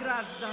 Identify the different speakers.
Speaker 1: граждан.